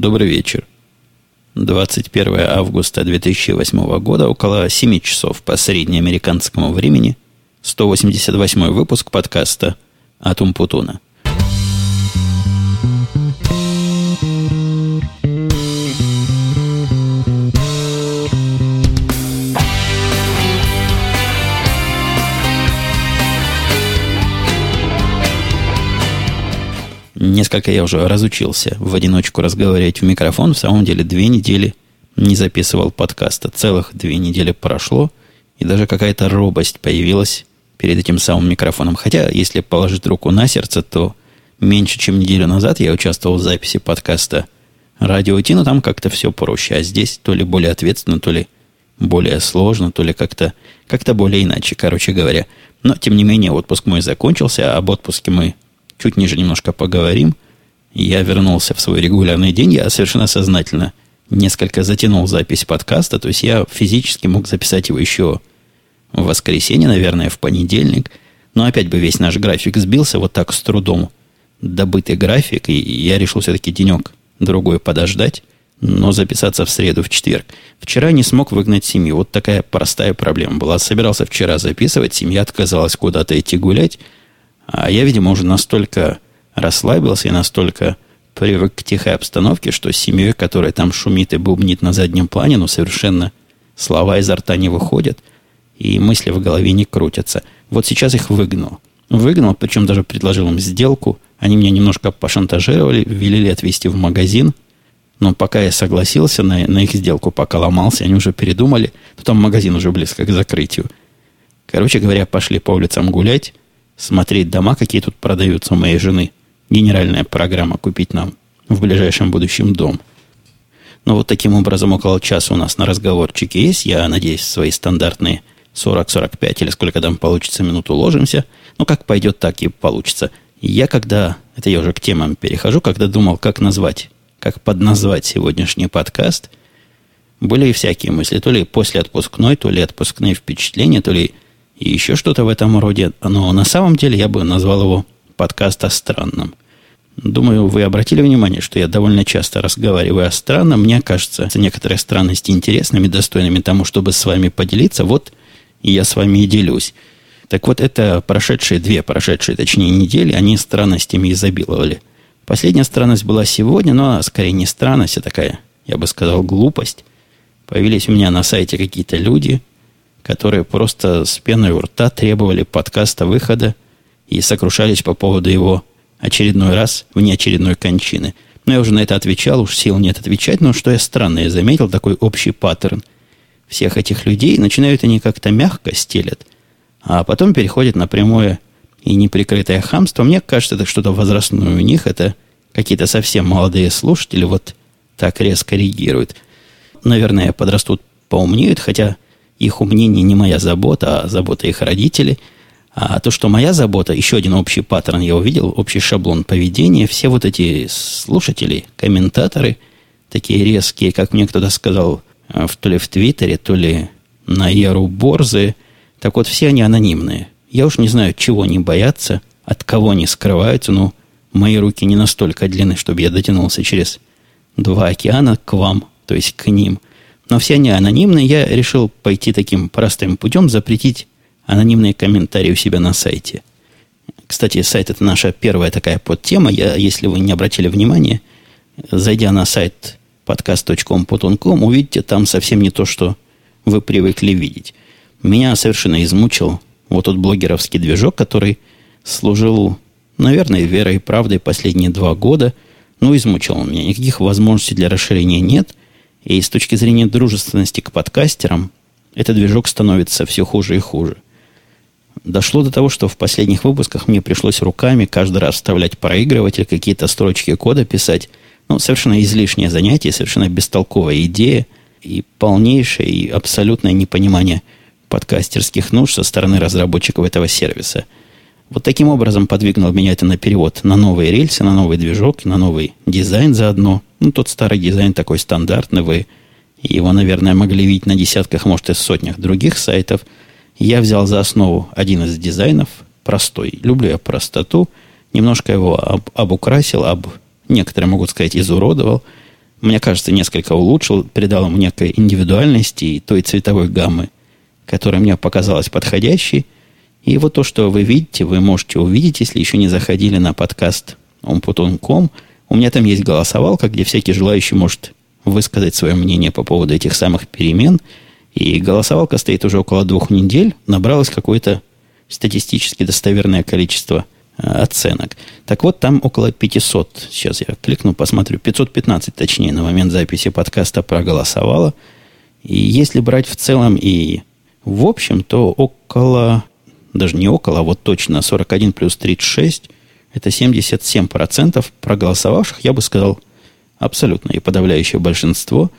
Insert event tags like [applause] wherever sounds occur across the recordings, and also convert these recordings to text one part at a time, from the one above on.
Добрый вечер. 21 августа 2008 года, около 7 часов по среднеамериканскому времени, 188 выпуск подкаста «Атум Путуна». Несколько я уже разучился в одиночку разговаривать в микрофон. В самом деле две недели не записывал подкаста. Целых две недели прошло, и даже какая-то робость появилась перед этим самым микрофоном. Хотя, если положить руку на сердце, то меньше, чем неделю назад я участвовал в записи подкаста «Радио Ти», там как-то все проще. А здесь то ли более ответственно, то ли более сложно, то ли как-то как более иначе, короче говоря. Но, тем не менее, отпуск мой закончился, а об отпуске мы чуть ниже немножко поговорим. Я вернулся в свой регулярный день. Я совершенно сознательно несколько затянул запись подкаста. То есть я физически мог записать его еще в воскресенье, наверное, в понедельник. Но опять бы весь наш график сбился вот так с трудом. Добытый график. И я решил все-таки денек другой подождать. Но записаться в среду, в четверг. Вчера не смог выгнать семью. Вот такая простая проблема была. Собирался вчера записывать, семья отказалась куда-то идти гулять. А я, видимо, уже настолько расслабился и настолько привык к тихой обстановке, что с семьей, которая там шумит и бубнит на заднем плане, ну, совершенно слова изо рта не выходят, и мысли в голове не крутятся. Вот сейчас их выгнал. Выгнал, причем даже предложил им сделку. Они меня немножко пошантажировали, велели отвезти в магазин. Но пока я согласился на, на их сделку, пока ломался, они уже передумали, то там магазин уже близко к закрытию. Короче говоря, пошли по улицам гулять смотреть дома, какие тут продаются у моей жены. Генеральная программа купить нам в ближайшем будущем дом. Но вот таким образом около часа у нас на разговорчике есть. Я надеюсь, свои стандартные 40-45 или сколько там получится минут уложимся. Но как пойдет, так и получится. Я когда, это я уже к темам перехожу, когда думал, как назвать, как подназвать сегодняшний подкаст, были и всякие мысли. То ли после отпускной, то ли отпускные впечатления, то ли и еще что-то в этом роде. Но на самом деле я бы назвал его подкаст о странном. Думаю, вы обратили внимание, что я довольно часто разговариваю о странном. Мне кажется, некоторые странности интересными, достойными тому, чтобы с вами поделиться. Вот я с вами и делюсь. Так вот, это прошедшие, две прошедшие, точнее, недели, они странностями изобиловали. Последняя странность была сегодня, но скорее не странность, а такая, я бы сказал, глупость. Появились у меня на сайте какие-то люди – которые просто с пеной у рта требовали подкаста выхода и сокрушались по поводу его очередной раз внеочередной кончины. Но я уже на это отвечал, уж сил нет отвечать, но что я странное заметил, такой общий паттерн всех этих людей, начинают они как-то мягко стелят, а потом переходят на прямое и неприкрытое хамство. Мне кажется, это что-то возрастное у них, это какие-то совсем молодые слушатели вот так резко реагируют. Наверное, подрастут, поумнеют, хотя их умнение не моя забота, а забота их родителей. А то, что моя забота, еще один общий паттерн я увидел, общий шаблон поведения, все вот эти слушатели, комментаторы, такие резкие, как мне кто-то сказал, э, то ли в Твиттере, то ли на Яру Борзы, так вот все они анонимные. Я уж не знаю, чего они боятся, от кого они скрываются, но мои руки не настолько длинны, чтобы я дотянулся через два океана к вам, то есть к ним – но все они анонимные. Я решил пойти таким простым путем, запретить анонимные комментарии у себя на сайте. Кстати, сайт это наша первая такая подтема. Я, если вы не обратили внимания, зайдя на сайт podcast.com.com, увидите там совсем не то, что вы привыкли видеть. Меня совершенно измучил вот тот блогеровский движок, который служил, наверное, верой и правдой последние два года. Ну, измучил он меня. Никаких возможностей для расширения нет – и с точки зрения дружественности к подкастерам, этот движок становится все хуже и хуже. Дошло до того, что в последних выпусках мне пришлось руками каждый раз вставлять проигрыватель, какие-то строчки кода писать. Ну, совершенно излишнее занятие, совершенно бестолковая идея и полнейшее и абсолютное непонимание подкастерских нужд со стороны разработчиков этого сервиса. Вот таким образом подвигнул меня это на перевод на новые рельсы, на новый движок, на новый дизайн заодно – ну, тот старый дизайн такой стандартный, вы его, наверное, могли видеть на десятках, может, и сотнях других сайтов. Я взял за основу один из дизайнов, простой. Люблю я простоту. Немножко его об, обукрасил, об, некоторые могут сказать, изуродовал. мне кажется, несколько улучшил, придал ему некой индивидуальности и той цветовой гаммы, которая мне показалась подходящей. И вот то, что вы видите, вы можете увидеть, если еще не заходили на подкаст omputun.com. У меня там есть голосовалка, где всякий желающий может высказать свое мнение по поводу этих самых перемен. И голосовалка стоит уже около двух недель. Набралось какое-то статистически достоверное количество э, оценок. Так вот, там около 500, сейчас я кликну, посмотрю, 515, точнее, на момент записи подкаста проголосовало. И если брать в целом и в общем, то около, даже не около, а вот точно 41 плюс 36, это 77% проголосовавших, я бы сказал, абсолютно и подавляющее большинство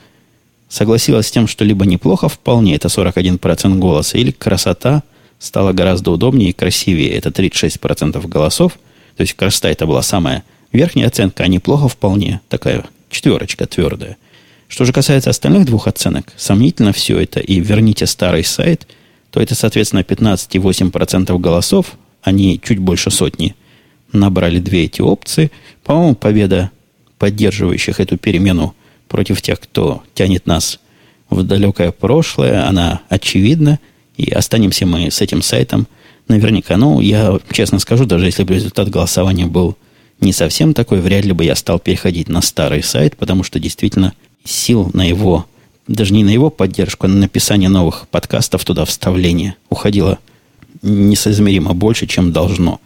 согласилось с тем, что либо неплохо вполне, это 41% голоса, или красота стала гораздо удобнее и красивее, это 36% голосов. То есть красота это была самая верхняя оценка, а неплохо вполне, такая четверочка твердая. Что же касается остальных двух оценок, сомнительно все это, и верните старый сайт, то это, соответственно, 15,8% голосов, они чуть больше сотни набрали две эти опции. По-моему, победа поддерживающих эту перемену против тех, кто тянет нас в далекое прошлое, она очевидна, и останемся мы с этим сайтом наверняка. Ну, я честно скажу, даже если бы результат голосования был не совсем такой, вряд ли бы я стал переходить на старый сайт, потому что действительно сил на его, даже не на его поддержку, а на написание новых подкастов туда, вставление, уходило несоизмеримо больше, чем должно.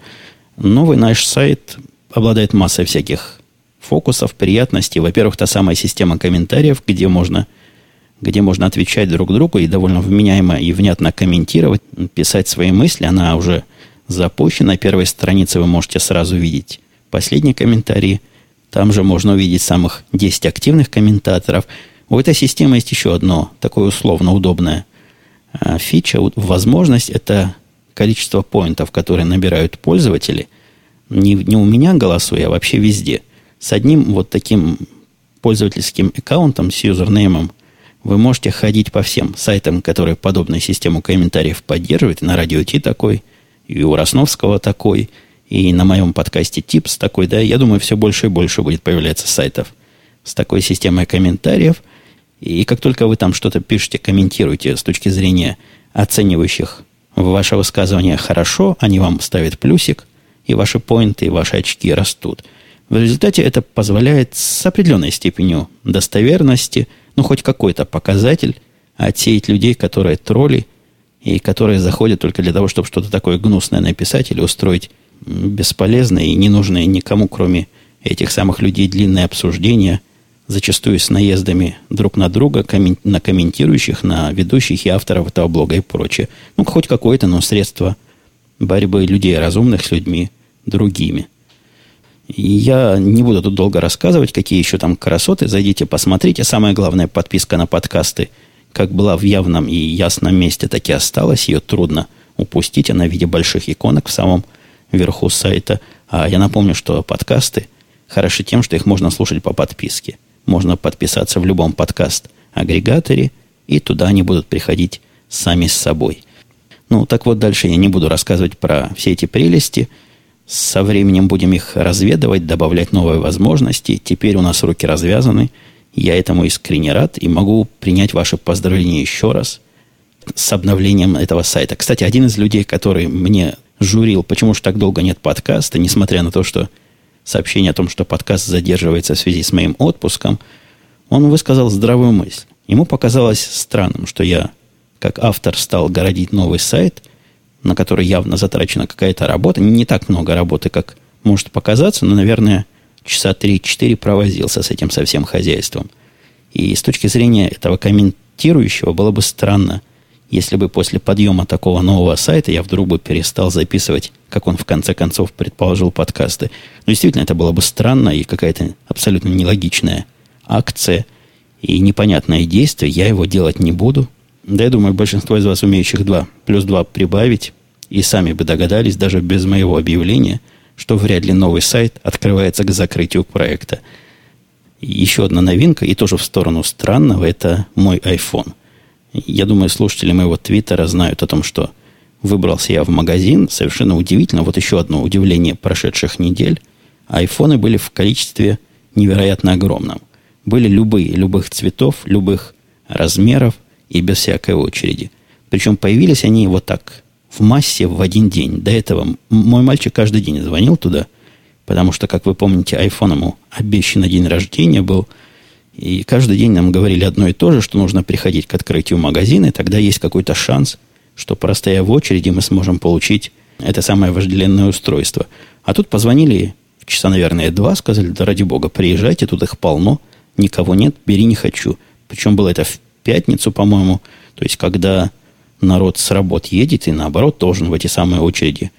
Новый наш сайт обладает массой всяких фокусов, приятностей. Во-первых, та самая система комментариев, где можно, где можно отвечать друг другу и довольно вменяемо и внятно комментировать, писать свои мысли. Она уже запущена. На первой странице вы можете сразу видеть последние комментарии. Там же можно увидеть самых 10 активных комментаторов. У этой системы есть еще одно такое условно удобное а, фича, возможность, это количество поинтов, которые набирают пользователи, не, не у меня голосуя, а вообще везде. С одним вот таким пользовательским аккаунтом с юзернеймом вы можете ходить по всем сайтам, которые подобную систему комментариев поддерживают. На радио Ти такой, и у Росновского такой – и на моем подкасте Типс такой, да, я думаю, все больше и больше будет появляться сайтов с такой системой комментариев. И как только вы там что-то пишете, комментируете с точки зрения оценивающих ваше высказывание хорошо, они вам ставят плюсик, и ваши поинты, и ваши очки растут. В результате это позволяет с определенной степенью достоверности, ну, хоть какой-то показатель, отсеять людей, которые тролли, и которые заходят только для того, чтобы что-то такое гнусное написать или устроить бесполезное и ненужное никому, кроме этих самых людей, длинное обсуждение, зачастую с наездами друг на друга, на комментирующих, на ведущих и авторов этого блога и прочее. Ну, хоть какое-то, но средство борьбы людей разумных с людьми другими. Я не буду тут долго рассказывать, какие еще там красоты. Зайдите, посмотрите. Самое главное, подписка на подкасты, как была в явном и ясном месте, так и осталась. Ее трудно упустить. Она в виде больших иконок в самом вверху сайта. А я напомню, что подкасты хороши тем, что их можно слушать по подписке. Можно подписаться в любом подкаст-агрегаторе, и туда они будут приходить сами с собой. Ну, так вот, дальше я не буду рассказывать про все эти прелести. Со временем будем их разведывать, добавлять новые возможности. Теперь у нас руки развязаны. Я этому искренне рад и могу принять ваше поздравление еще раз с обновлением этого сайта. Кстати, один из людей, который мне журил, почему же так долго нет подкаста, несмотря на то, что сообщение о том, что подкаст задерживается в связи с моим отпуском, он высказал здравую мысль. Ему показалось странным, что я, как автор, стал городить новый сайт, на который явно затрачена какая-то работа. Не так много работы, как может показаться, но, наверное, часа 3-4 провозился с этим совсем хозяйством. И с точки зрения этого комментирующего было бы странно, если бы после подъема такого нового сайта я вдруг бы перестал записывать, как он в конце концов предположил подкасты. Но ну, действительно, это было бы странно и какая-то абсолютно нелогичная акция и непонятное действие. Я его делать не буду. Да, я думаю, большинство из вас, умеющих 2 плюс 2 прибавить, и сами бы догадались, даже без моего объявления, что вряд ли новый сайт открывается к закрытию проекта. Еще одна новинка, и тоже в сторону странного, это мой iPhone. Я думаю, слушатели моего твиттера знают о том, что выбрался я в магазин. Совершенно удивительно. Вот еще одно удивление прошедших недель. Айфоны были в количестве невероятно огромном. были любые, любых цветов, любых размеров и без всякой очереди. Причем появились они вот так, в массе в один день. До этого мой мальчик каждый день звонил туда, потому что, как вы помните, iPhone ему обещан день рождения был. И каждый день нам говорили одно и то же, что нужно приходить к открытию магазина, и тогда есть какой-то шанс, что, простоя в очереди, мы сможем получить это самое вожделенное устройство. А тут позвонили часа, наверное, два, сказали, да ради бога, приезжайте, тут их полно, никого нет, бери не хочу. Причем было это в пятницу, по-моему, то есть когда народ с работ едет и наоборот должен в эти самые очереди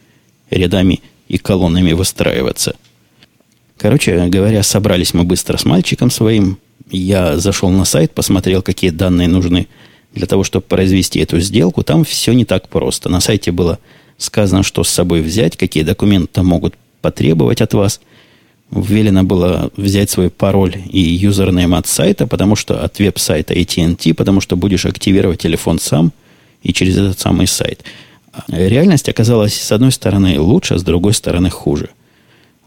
рядами и колоннами выстраиваться. Короче говоря, собрались мы быстро с мальчиком своим. Я зашел на сайт, посмотрел, какие данные нужны для того, чтобы произвести эту сделку. Там все не так просто. На сайте было сказано, что с собой взять, какие документы могут потребовать от вас. Велено было взять свой пароль и юзернейм от сайта, потому что от веб-сайта AT&T, потому что будешь активировать телефон сам и через этот самый сайт. Реальность оказалась, с одной стороны, лучше, а с другой стороны, хуже.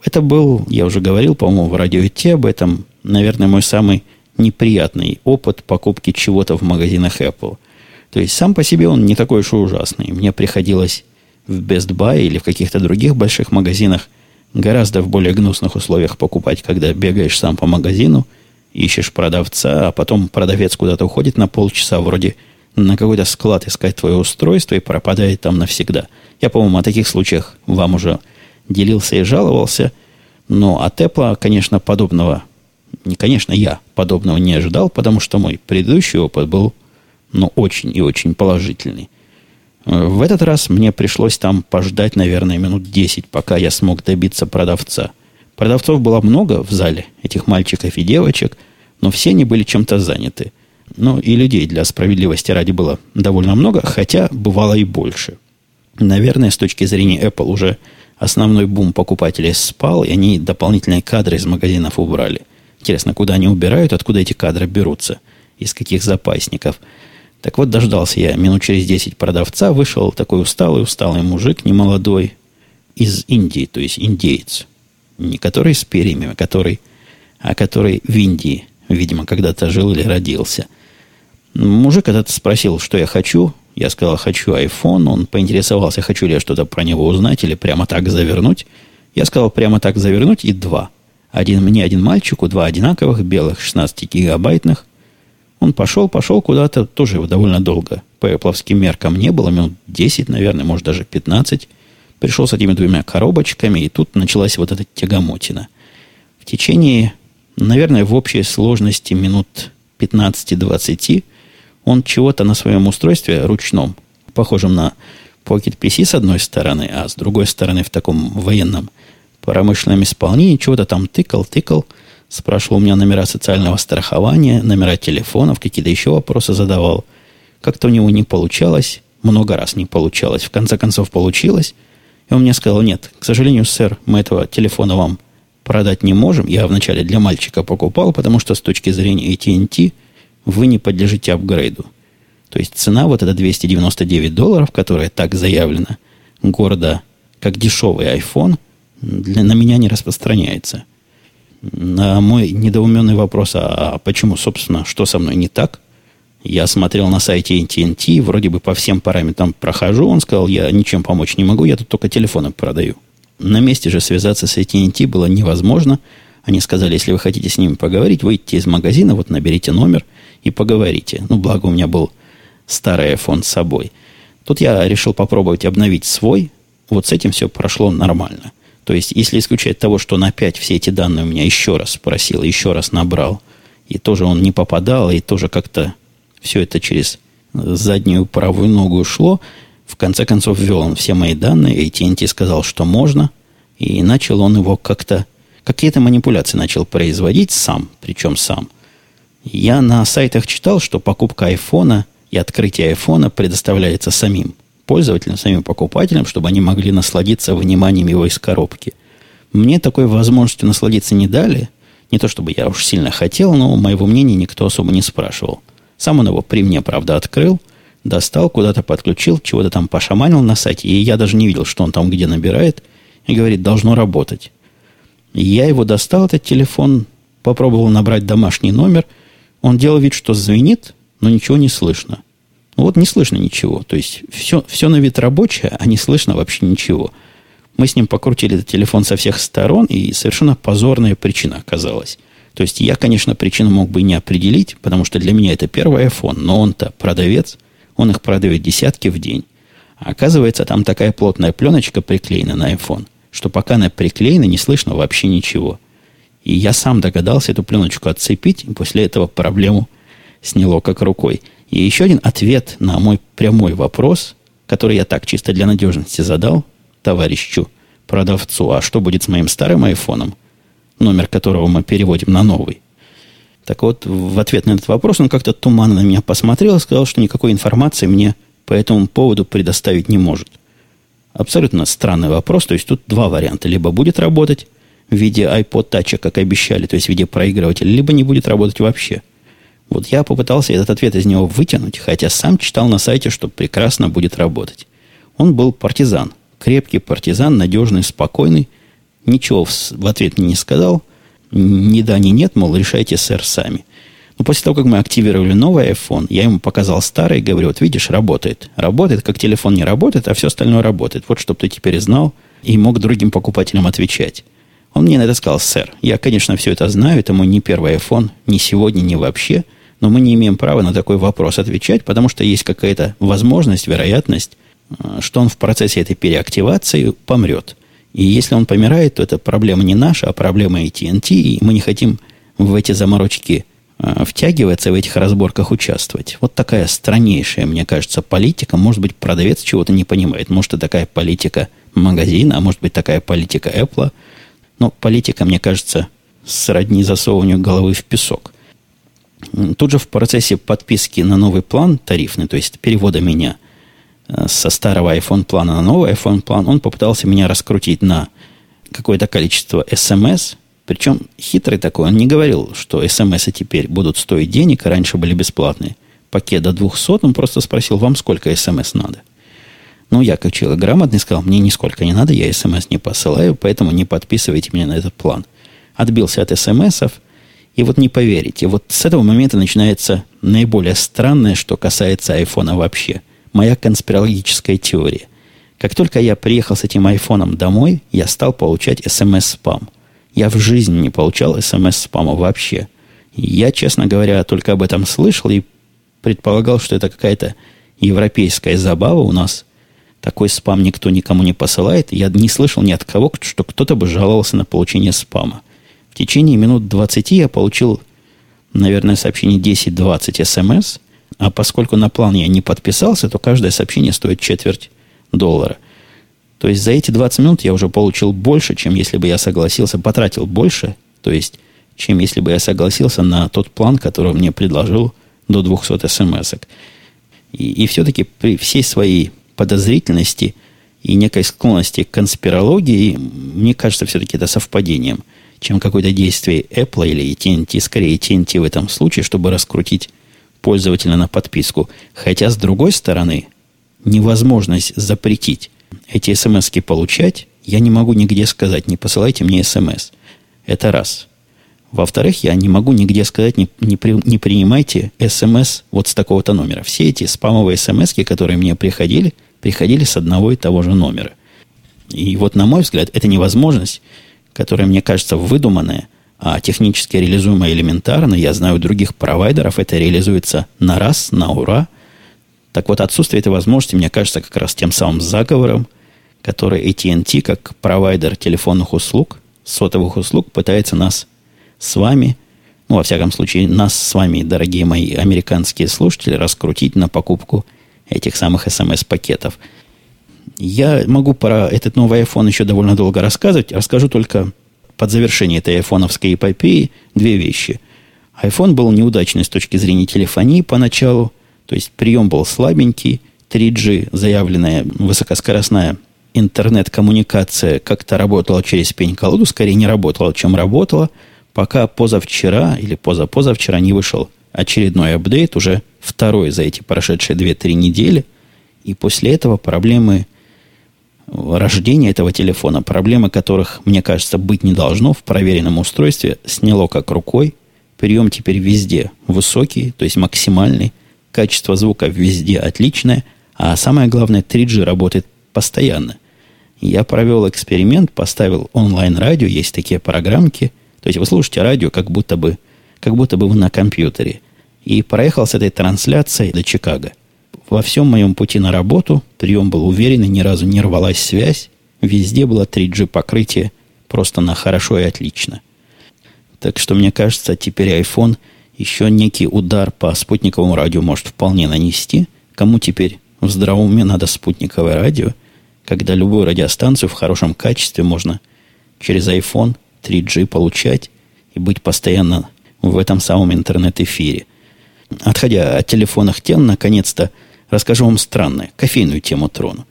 Это был, я уже говорил, по-моему, в радио об этом, наверное, мой самый неприятный опыт покупки чего-то в магазинах Apple. То есть сам по себе он не такой уж и ужасный. Мне приходилось в Best Buy или в каких-то других больших магазинах гораздо в более гнусных условиях покупать, когда бегаешь сам по магазину, ищешь продавца, а потом продавец куда-то уходит на полчаса, вроде на какой-то склад искать твое устройство и пропадает там навсегда. Я, по-моему, о таких случаях вам уже делился и жаловался. Но от Apple, конечно, подобного, не, конечно, я подобного не ожидал, потому что мой предыдущий опыт был, ну, очень и очень положительный. В этот раз мне пришлось там пождать, наверное, минут 10, пока я смог добиться продавца. Продавцов было много в зале, этих мальчиков и девочек, но все они были чем-то заняты. Ну, и людей для справедливости ради было довольно много, хотя бывало и больше. Наверное, с точки зрения Apple уже основной бум покупателей спал, и они дополнительные кадры из магазинов убрали. Интересно, куда они убирают, откуда эти кадры берутся, из каких запасников – так вот, дождался я минут через 10 продавца, вышел такой усталый, усталый мужик, немолодой, из Индии, то есть индеец. Не который с перьями, а который, а который в Индии, видимо, когда-то жил или родился. Мужик когда-то спросил, что я хочу. Я сказал, хочу iPhone. Он поинтересовался, хочу ли я что-то про него узнать или прямо так завернуть. Я сказал, прямо так завернуть и два. Один мне, один мальчику, два одинаковых, белых, 16-гигабайтных. Он пошел, пошел куда-то, тоже довольно долго. По эпловским меркам не было, минут 10, наверное, может, даже 15. Пришел с этими двумя коробочками, и тут началась вот эта тягомотина. В течение, наверное, в общей сложности минут 15-20 он чего-то на своем устройстве ручном, похожем на Pocket PC с одной стороны, а с другой стороны в таком военном промышленном исполнении, чего-то там тыкал, тыкал – Спрашивал у меня номера социального страхования, номера телефонов, какие-то еще вопросы задавал. Как-то у него не получалось, много раз не получалось. В конце концов получилось. И он мне сказал, нет, к сожалению, сэр, мы этого телефона вам продать не можем. Я вначале для мальчика покупал, потому что с точки зрения AT&T вы не подлежите апгрейду. То есть цена вот эта 299 долларов, которая так заявлена, города как дешевый iPhone, для, на меня не распространяется. На мой недоуменный вопрос, а почему, собственно, что со мной не так? Я смотрел на сайте AT&T, вроде бы по всем параметрам прохожу. Он сказал, я ничем помочь не могу, я тут только телефоны продаю. На месте же связаться с AT&T было невозможно. Они сказали, если вы хотите с ними поговорить, выйдите из магазина, вот наберите номер и поговорите. Ну, благо у меня был старый iPhone с собой. Тут я решил попробовать обновить свой. Вот с этим все прошло нормально. То есть, если исключать того, что он опять все эти данные у меня еще раз спросил, еще раз набрал, и тоже он не попадал, и тоже как-то все это через заднюю правую ногу шло, в конце концов ввел он все мои данные, и AT&T сказал, что можно, и начал он его как-то, какие-то манипуляции начал производить сам, причем сам. Я на сайтах читал, что покупка айфона и открытие айфона предоставляется самим пользователям, самим покупателям, чтобы они могли насладиться вниманием его из коробки. Мне такой возможности насладиться не дали. Не то чтобы я уж сильно хотел, но моего мнения никто особо не спрашивал. Сам он его при мне, правда, открыл, достал, куда-то подключил, чего-то там пошаманил на сайте, и я даже не видел, что он там где набирает, и говорит, должно работать. Я его достал, этот телефон, попробовал набрать домашний номер. Он делал вид, что звенит, но ничего не слышно. Ну вот не слышно ничего. То есть все, все на вид рабочее, а не слышно вообще ничего. Мы с ним покрутили этот телефон со всех сторон, и совершенно позорная причина оказалась. То есть я, конечно, причину мог бы не определить, потому что для меня это первый iPhone, но он-то продавец, он их продает десятки в день. А оказывается, там такая плотная пленочка приклеена на iPhone, что пока она приклеена, не слышно вообще ничего. И я сам догадался эту пленочку отцепить, и после этого проблему сняло как рукой. И еще один ответ на мой прямой вопрос, который я так чисто для надежности задал товарищу продавцу, а что будет с моим старым айфоном, номер которого мы переводим на новый. Так вот, в ответ на этот вопрос он как-то туманно на меня посмотрел и сказал, что никакой информации мне по этому поводу предоставить не может. Абсолютно странный вопрос. То есть тут два варианта. Либо будет работать в виде iPod Touch, как обещали, то есть в виде проигрывателя, либо не будет работать вообще. Вот я попытался этот ответ из него вытянуть, хотя сам читал на сайте, что прекрасно будет работать. Он был партизан. Крепкий партизан, надежный, спокойный – Ничего в ответ мне не сказал. Ни да, ни нет, мол, решайте, сэр, сами. Но после того, как мы активировали новый iPhone, я ему показал старый говорю, вот видишь, работает. Работает, как телефон не работает, а все остальное работает. Вот, чтобы ты теперь знал и мог другим покупателям отвечать. Он мне на это сказал, сэр, я, конечно, все это знаю, это мой не первый iPhone, ни сегодня, ни вообще, но мы не имеем права на такой вопрос отвечать, потому что есть какая-то возможность, вероятность, э, что он в процессе этой переактивации помрет. И если он помирает, то это проблема не наша, а проблема AT&T, и мы не хотим в эти заморочки э, втягиваться, в этих разборках участвовать. Вот такая страннейшая, мне кажется, политика. Может быть, продавец чего-то не понимает. Может, это такая политика магазина, а может быть, такая политика Apple. Но политика, мне кажется, сродни засовыванию головы в песок. Тут же в процессе подписки на новый план тарифный, то есть перевода меня Э, со старого iPhone плана на новый iPhone план, он попытался меня раскрутить на какое-то количество смс. Причем хитрый такой, он не говорил, что смс теперь будут стоить денег, а раньше были бесплатные. Пакет до 200, он просто спросил, вам сколько смс надо? Ну, я как человек грамотный сказал, мне нисколько не надо, я смс не посылаю, поэтому не подписывайте меня на этот план. Отбился от смсов, и вот не поверите, вот с этого момента начинается наиболее странное, что касается айфона вообще – моя конспирологическая теория. Как только я приехал с этим айфоном домой, я стал получать смс-спам. Я в жизни не получал смс-спама вообще. Я, честно говоря, только об этом слышал и предполагал, что это какая-то европейская забава у нас. Такой спам никто никому не посылает. Я не слышал ни от кого, что кто-то бы жаловался на получение спама. В течение минут 20 я получил, наверное, сообщение 10-20 смс – а поскольку на план я не подписался, то каждое сообщение стоит четверть доллара. То есть за эти 20 минут я уже получил больше, чем если бы я согласился, потратил больше, то есть, чем если бы я согласился на тот план, который мне предложил до 200 смс. И, и все-таки при всей своей подозрительности и некой склонности к конспирологии, мне кажется, все-таки это совпадением, чем какое-то действие Apple или TNT, скорее TNT в этом случае, чтобы раскрутить пользователя на подписку. Хотя, с другой стороны, невозможность запретить эти смс получать, я не могу нигде сказать, не посылайте мне смс. Это раз. Во-вторых, я не могу нигде сказать, не, не, при, не принимайте смс вот с такого-то номера. Все эти спамовые смс, которые мне приходили, приходили с одного и того же номера. И вот, на мой взгляд, это невозможность, которая, мне кажется, выдуманная, а технически реализуемо элементарно. Я знаю других провайдеров, это реализуется на раз, на ура. Так вот, отсутствие этой возможности, мне кажется, как раз тем самым заговором, который AT&T, как провайдер телефонных услуг, сотовых услуг, пытается нас с вами, ну, во всяком случае, нас с вами, дорогие мои американские слушатели, раскрутить на покупку этих самых смс-пакетов. Я могу про этот новый iPhone еще довольно долго рассказывать. Расскажу только под завершение этой айфоновской эпопеи две вещи. iPhone был неудачный с точки зрения телефонии поначалу, то есть прием был слабенький, 3G, заявленная высокоскоростная интернет-коммуникация как-то работала через пень-колоду, скорее не работала, чем работала, пока позавчера или позапозавчера не вышел очередной апдейт, уже второй за эти прошедшие 2-3 недели, и после этого проблемы рождения этого телефона, проблемы которых, мне кажется, быть не должно в проверенном устройстве, сняло как рукой. Прием теперь везде высокий, то есть максимальный. Качество звука везде отличное. А самое главное, 3G работает постоянно. Я провел эксперимент, поставил онлайн-радио, есть такие программки. То есть вы слушаете радио, как будто бы, как будто бы вы на компьютере. И проехал с этой трансляцией до Чикаго – во всем моем пути на работу прием был уверенный, ни разу не рвалась связь. Везде было 3G покрытие просто на хорошо и отлично. Так что, мне кажется, теперь iPhone еще некий удар по спутниковому радио может вполне нанести. Кому теперь в здравом уме надо спутниковое радио, когда любую радиостанцию в хорошем качестве можно через iPhone 3G получать и быть постоянно в этом самом интернет-эфире. Отходя от телефонных тем, наконец-то расскажу вам странное, кофейную тему трону.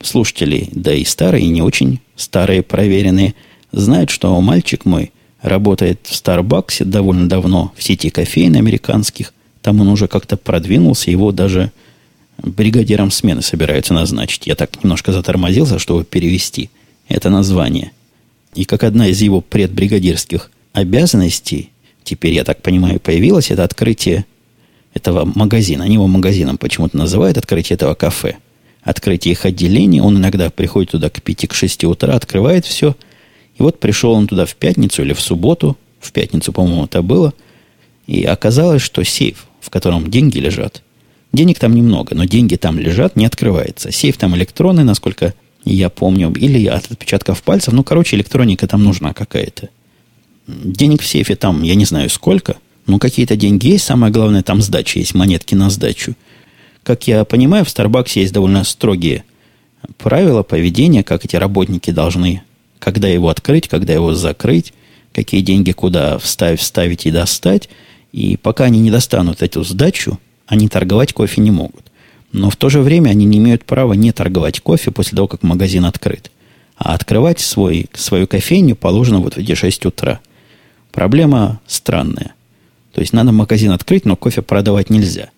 Слушатели, да и старые, и не очень старые, проверенные, знают, что мальчик мой работает в Старбаксе довольно давно, в сети кофеин американских. Там он уже как-то продвинулся, его даже бригадиром смены собираются назначить. Я так немножко затормозился, чтобы перевести это название. И как одна из его предбригадирских обязанностей, теперь, я так понимаю, появилась, это открытие этого магазина. Они его магазином почему-то называют, открытие этого кафе. Открытие их отделений. Он иногда приходит туда к 5-6 к утра, открывает все. И вот пришел он туда в пятницу или в субботу. В пятницу, по-моему, это было. И оказалось, что сейф, в котором деньги лежат, денег там немного, но деньги там лежат, не открывается. Сейф там электронный, насколько я помню, или от отпечатков пальцев. Ну, короче, электроника там нужна какая-то. Денег в сейфе там, я не знаю сколько – ну, какие-то деньги есть, самое главное, там сдача есть, монетки на сдачу. Как я понимаю, в Starbucks есть довольно строгие правила поведения, как эти работники должны, когда его открыть, когда его закрыть, какие деньги куда вставить, вставить и достать. И пока они не достанут эту сдачу, они торговать кофе не могут. Но в то же время они не имеют права не торговать кофе после того, как магазин открыт. А открывать свой, свою кофейню положено вот в эти 6 утра. Проблема странная. То есть надо магазин открыть, но кофе продавать нельзя.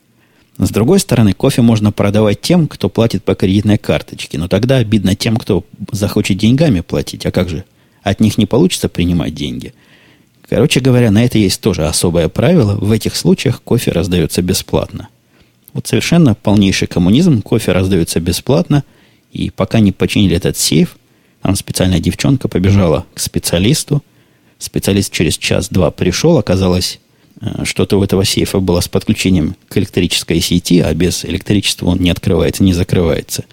С другой стороны, кофе можно продавать тем, кто платит по кредитной карточке. Но тогда обидно тем, кто захочет деньгами платить. А как же? От них не получится принимать деньги. Короче говоря, на это есть тоже особое правило. В этих случаях кофе раздается бесплатно. Вот совершенно полнейший коммунизм. Кофе раздается бесплатно. И пока не починили этот сейф, там специальная девчонка побежала к специалисту. Специалист через час-два пришел. Оказалось, что-то у этого сейфа было с подключением к электрической сети, а без электричества он не открывается, не закрывается.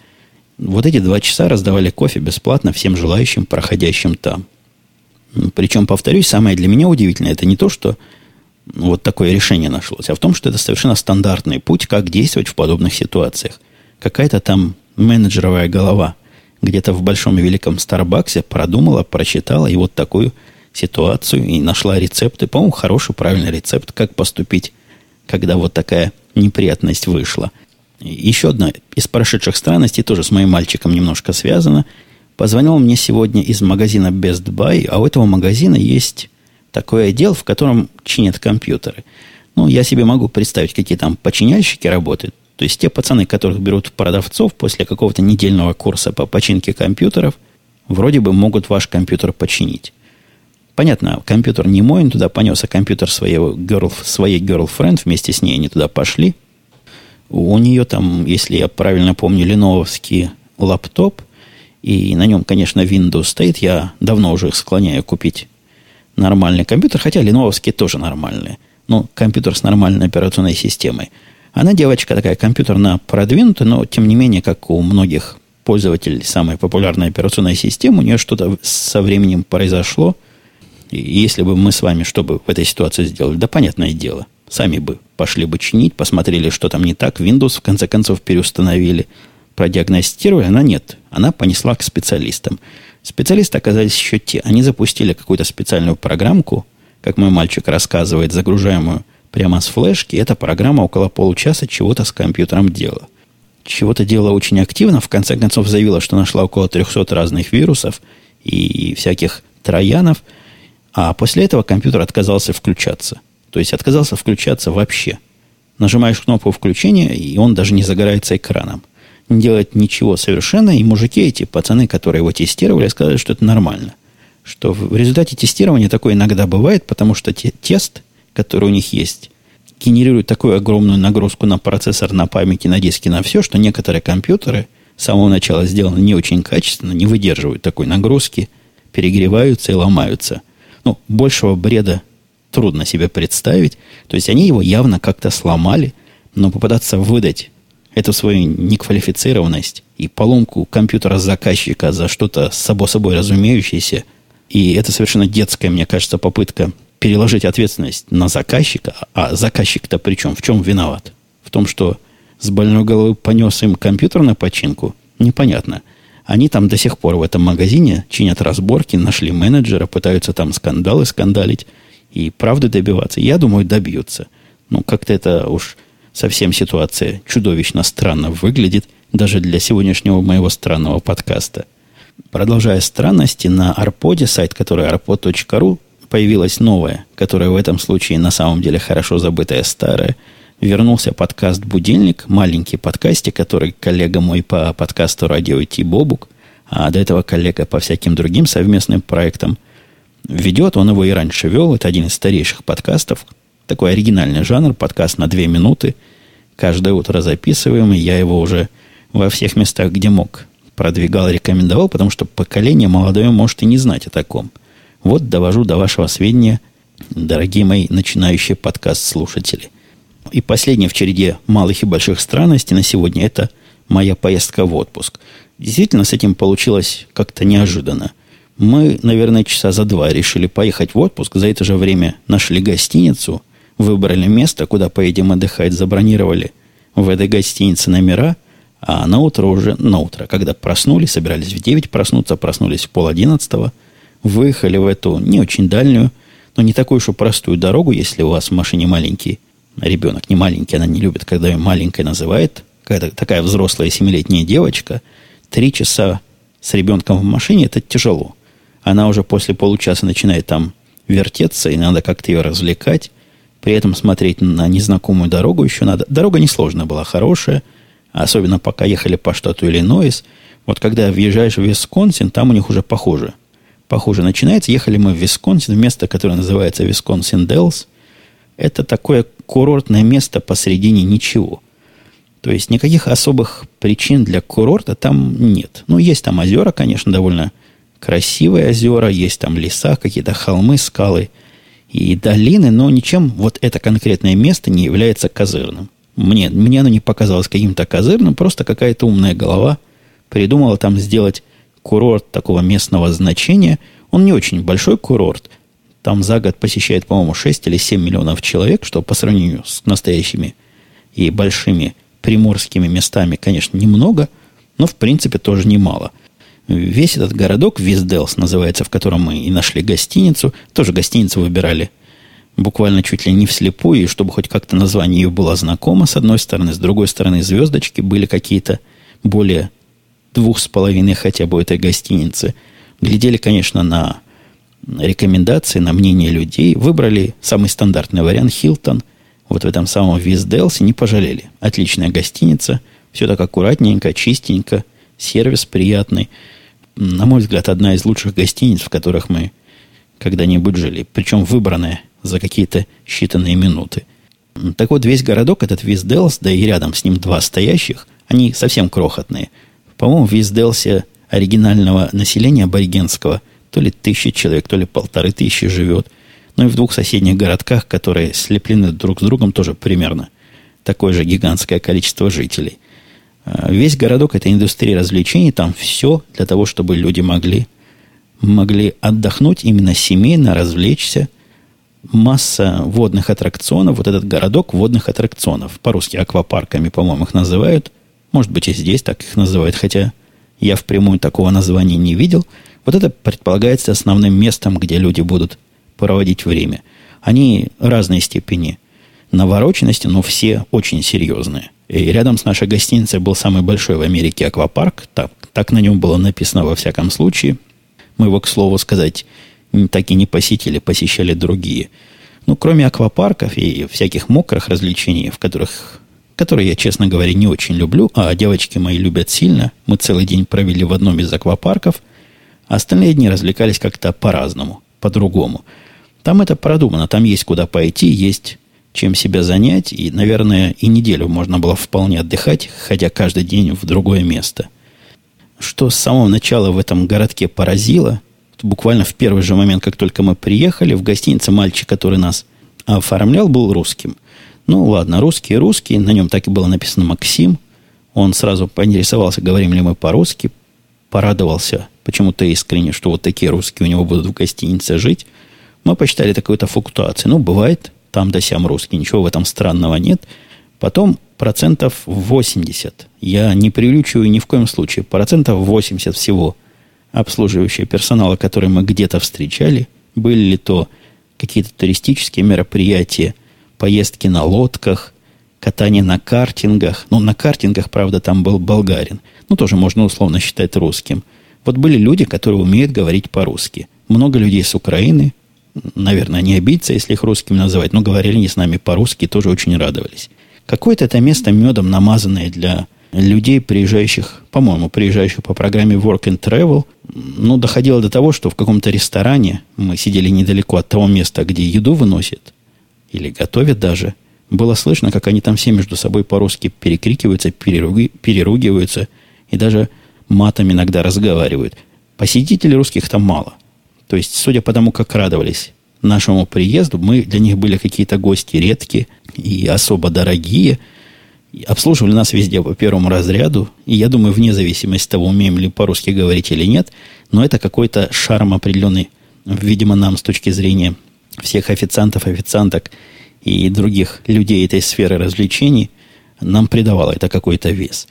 Вот эти два часа раздавали кофе бесплатно всем желающим, проходящим там. Причем, повторюсь, самое для меня удивительное, это не то, что вот такое решение нашлось, а в том, что это совершенно стандартный путь, как действовать в подобных ситуациях. Какая-то там менеджеровая голова где-то в большом и великом Старбаксе продумала, прочитала и вот такую ситуацию и нашла рецепты. По-моему, хороший, правильный рецепт, как поступить, когда вот такая неприятность вышла. Еще одна из прошедших странностей, тоже с моим мальчиком немножко связана. Позвонил мне сегодня из магазина Best Buy, а у этого магазина есть такой отдел, в котором чинят компьютеры. Ну, я себе могу представить, какие там починяльщики работают. То есть те пацаны, которых берут продавцов после какого-то недельного курса по починке компьютеров, вроде бы могут ваш компьютер починить. Понятно, компьютер не мой, он туда понес, а компьютер своего girl, своей girlfriend, вместе с ней они туда пошли. У нее там, если я правильно помню, леновский лаптоп, и на нем, конечно, Windows стоит. Я давно уже склоняю купить нормальный компьютер, хотя леновские тоже нормальные. Но компьютер с нормальной операционной системой. Она девочка такая компьютерно продвинутая, но тем не менее, как у многих пользователей самой популярной операционной системы, у нее что-то со временем произошло – если бы мы с вами что бы в этой ситуации сделали? Да понятное дело. Сами бы пошли бы чинить, посмотрели, что там не так. Windows, в конце концов, переустановили, продиагностировали. Она нет. Она понесла к специалистам. Специалисты оказались еще те. Они запустили какую-то специальную программку, как мой мальчик рассказывает, загружаемую прямо с флешки. Эта программа около получаса чего-то с компьютером делала. Чего-то делала очень активно. В конце концов заявила, что нашла около 300 разных вирусов и всяких троянов – а после этого компьютер отказался включаться. То есть отказался включаться вообще. Нажимаешь кнопку включения, и он даже не загорается экраном. не делать ничего совершенно, и мужики эти, пацаны, которые его тестировали, сказали, что это нормально. Что в результате тестирования такое иногда бывает, потому что те, тест, который у них есть, генерирует такую огромную нагрузку на процессор, на памяти, на диске, на все, что некоторые компьютеры с самого начала сделаны не очень качественно, не выдерживают такой нагрузки, перегреваются и ломаются. Ну, большего бреда трудно себе представить. То есть они его явно как-то сломали, но попытаться выдать эту свою неквалифицированность и поломку компьютера заказчика за что-то само собой разумеющееся, и это совершенно детская, мне кажется, попытка переложить ответственность на заказчика, а заказчик-то при чем? В чем виноват? В том, что с больной головы понес им компьютер на починку? Непонятно. Они там до сих пор в этом магазине чинят разборки, нашли менеджера, пытаются там скандалы скандалить и правды добиваться. Я думаю, добьются. Ну, как-то это уж совсем ситуация чудовищно странно выглядит, даже для сегодняшнего моего странного подкаста. Продолжая странности, на Арподе, сайт который arpod.ru, появилась новая, которая в этом случае на самом деле хорошо забытая старая. Вернулся подкаст «Будильник», маленький подкастик, который коллега мой по подкасту «Радио Ти Бобук», а до этого коллега по всяким другим совместным проектам ведет. Он его и раньше вел. Это один из старейших подкастов. Такой оригинальный жанр, подкаст на две минуты. Каждое утро записываем, и я его уже во всех местах, где мог, продвигал, рекомендовал, потому что поколение молодое может и не знать о таком – вот довожу до вашего сведения, дорогие мои начинающие подкаст-слушатели. И последнее в череде малых и больших странностей на сегодня – это моя поездка в отпуск. Действительно, с этим получилось как-то неожиданно. Мы, наверное, часа за два решили поехать в отпуск. За это же время нашли гостиницу, выбрали место, куда поедем отдыхать, забронировали в этой гостинице номера, а на утро уже, на утро, когда проснулись, собирались в 9 проснуться, проснулись в пол одиннадцатого – выехали в эту не очень дальнюю, но не такую уж и простую дорогу, если у вас в машине маленький ребенок, не маленький, она не любит, когда ее маленькой называет, когда такая взрослая семилетняя девочка, три часа с ребенком в машине, это тяжело. Она уже после получаса начинает там вертеться, и надо как-то ее развлекать, при этом смотреть на незнакомую дорогу еще надо. Дорога несложная была, хорошая, особенно пока ехали по штату Иллинойс. Вот когда въезжаешь в Висконсин, там у них уже похоже – похоже, начинается. Ехали мы в Висконсин, в место, которое называется Висконсин Делс. Это такое курортное место посредине ничего. То есть никаких особых причин для курорта там нет. Ну, есть там озера, конечно, довольно красивые озера, есть там леса, какие-то холмы, скалы и долины, но ничем вот это конкретное место не является козырным. Мне, мне оно не показалось каким-то козырным, просто какая-то умная голова придумала там сделать курорт такого местного значения. Он не очень большой курорт. Там за год посещает, по-моему, 6 или 7 миллионов человек, что по сравнению с настоящими и большими приморскими местами, конечно, немного, но в принципе тоже немало. Весь этот городок, Визделс называется, в котором мы и нашли гостиницу, тоже гостиницу выбирали буквально чуть ли не вслепую, и чтобы хоть как-то название ее было знакомо, с одной стороны, с другой стороны, звездочки были какие-то более двух с половиной хотя бы этой гостиницы. Глядели, конечно, на рекомендации, на мнение людей. Выбрали самый стандартный вариант Хилтон. Вот в этом самом Визделсе не пожалели. Отличная гостиница. Все так аккуратненько, чистенько. Сервис приятный. На мой взгляд, одна из лучших гостиниц, в которых мы когда-нибудь жили. Причем выбранная за какие-то считанные минуты. Так вот, весь городок, этот Визделс, да и рядом с ним два стоящих, они совсем крохотные – по-моему, в Визделсе оригинального населения аборигенского то ли тысячи человек, то ли полторы тысячи живет. Ну и в двух соседних городках, которые слеплены друг с другом, тоже примерно такое же гигантское количество жителей. А, весь городок – это индустрия развлечений, там все для того, чтобы люди могли, могли отдохнуть именно семейно, развлечься. Масса водных аттракционов, вот этот городок водных аттракционов, по-русски аквапарками, по-моему, их называют – может быть, и здесь так их называют, хотя я впрямую такого названия не видел. Вот это предполагается основным местом, где люди будут проводить время. Они разной степени навороченности, но все очень серьезные. И рядом с нашей гостиницей был самый большой в Америке аквапарк. Так, так на нем было написано во всяком случае. Мы его, к слову сказать, так и не посетили, посещали другие. Ну, кроме аквапарков и всяких мокрых развлечений, в которых который я, честно говоря, не очень люблю, а девочки мои любят сильно. Мы целый день провели в одном из аквапарков, остальные дни развлекались как-то по-разному, по-другому. Там это продумано, там есть куда пойти, есть чем себя занять, и, наверное, и неделю можно было вполне отдыхать, ходя каждый день в другое место. Что с самого начала в этом городке поразило, буквально в первый же момент, как только мы приехали, в гостинице мальчик, который нас оформлял, был русским. Ну, ладно, русский, русский, на нем так и было написано «Максим». Он сразу поинтересовался, говорим ли мы по-русски, порадовался почему-то искренне, что вот такие русские у него будут в гостинице жить. Мы посчитали такую-то флуктуацию. Ну, бывает, там да сям русский, ничего в этом странного нет. Потом процентов 80. Я не преувеличиваю ни в коем случае. Процентов 80 всего обслуживающего персонала, который мы где-то встречали, были ли то какие-то туристические мероприятия, поездки на лодках, катание на картингах. Ну, на картингах, правда, там был болгарин. Ну, тоже можно условно считать русским. Вот были люди, которые умеют говорить по-русски. Много людей с Украины, наверное, не обидятся, если их русскими называть, но говорили не с нами по-русски, тоже очень радовались. Какое-то это место медом намазанное для людей, приезжающих, по-моему, приезжающих по программе Work and Travel, ну, доходило до того, что в каком-то ресторане, мы сидели недалеко от того места, где еду выносят, или готовят даже, было слышно, как они там все между собой по-русски перекрикиваются, переруги, переругиваются и даже матом иногда разговаривают. Посетителей русских там мало – то есть, судя по тому, как радовались нашему приезду, мы для них были какие-то гости редкие и особо дорогие. Обслуживали нас везде по первому разряду. И я думаю, вне зависимости того, умеем ли по-русски говорить или нет, но это какой-то шарм определенный, видимо, нам с точки зрения всех официантов, официанток и других людей этой сферы развлечений, нам придавало это какой-то вес.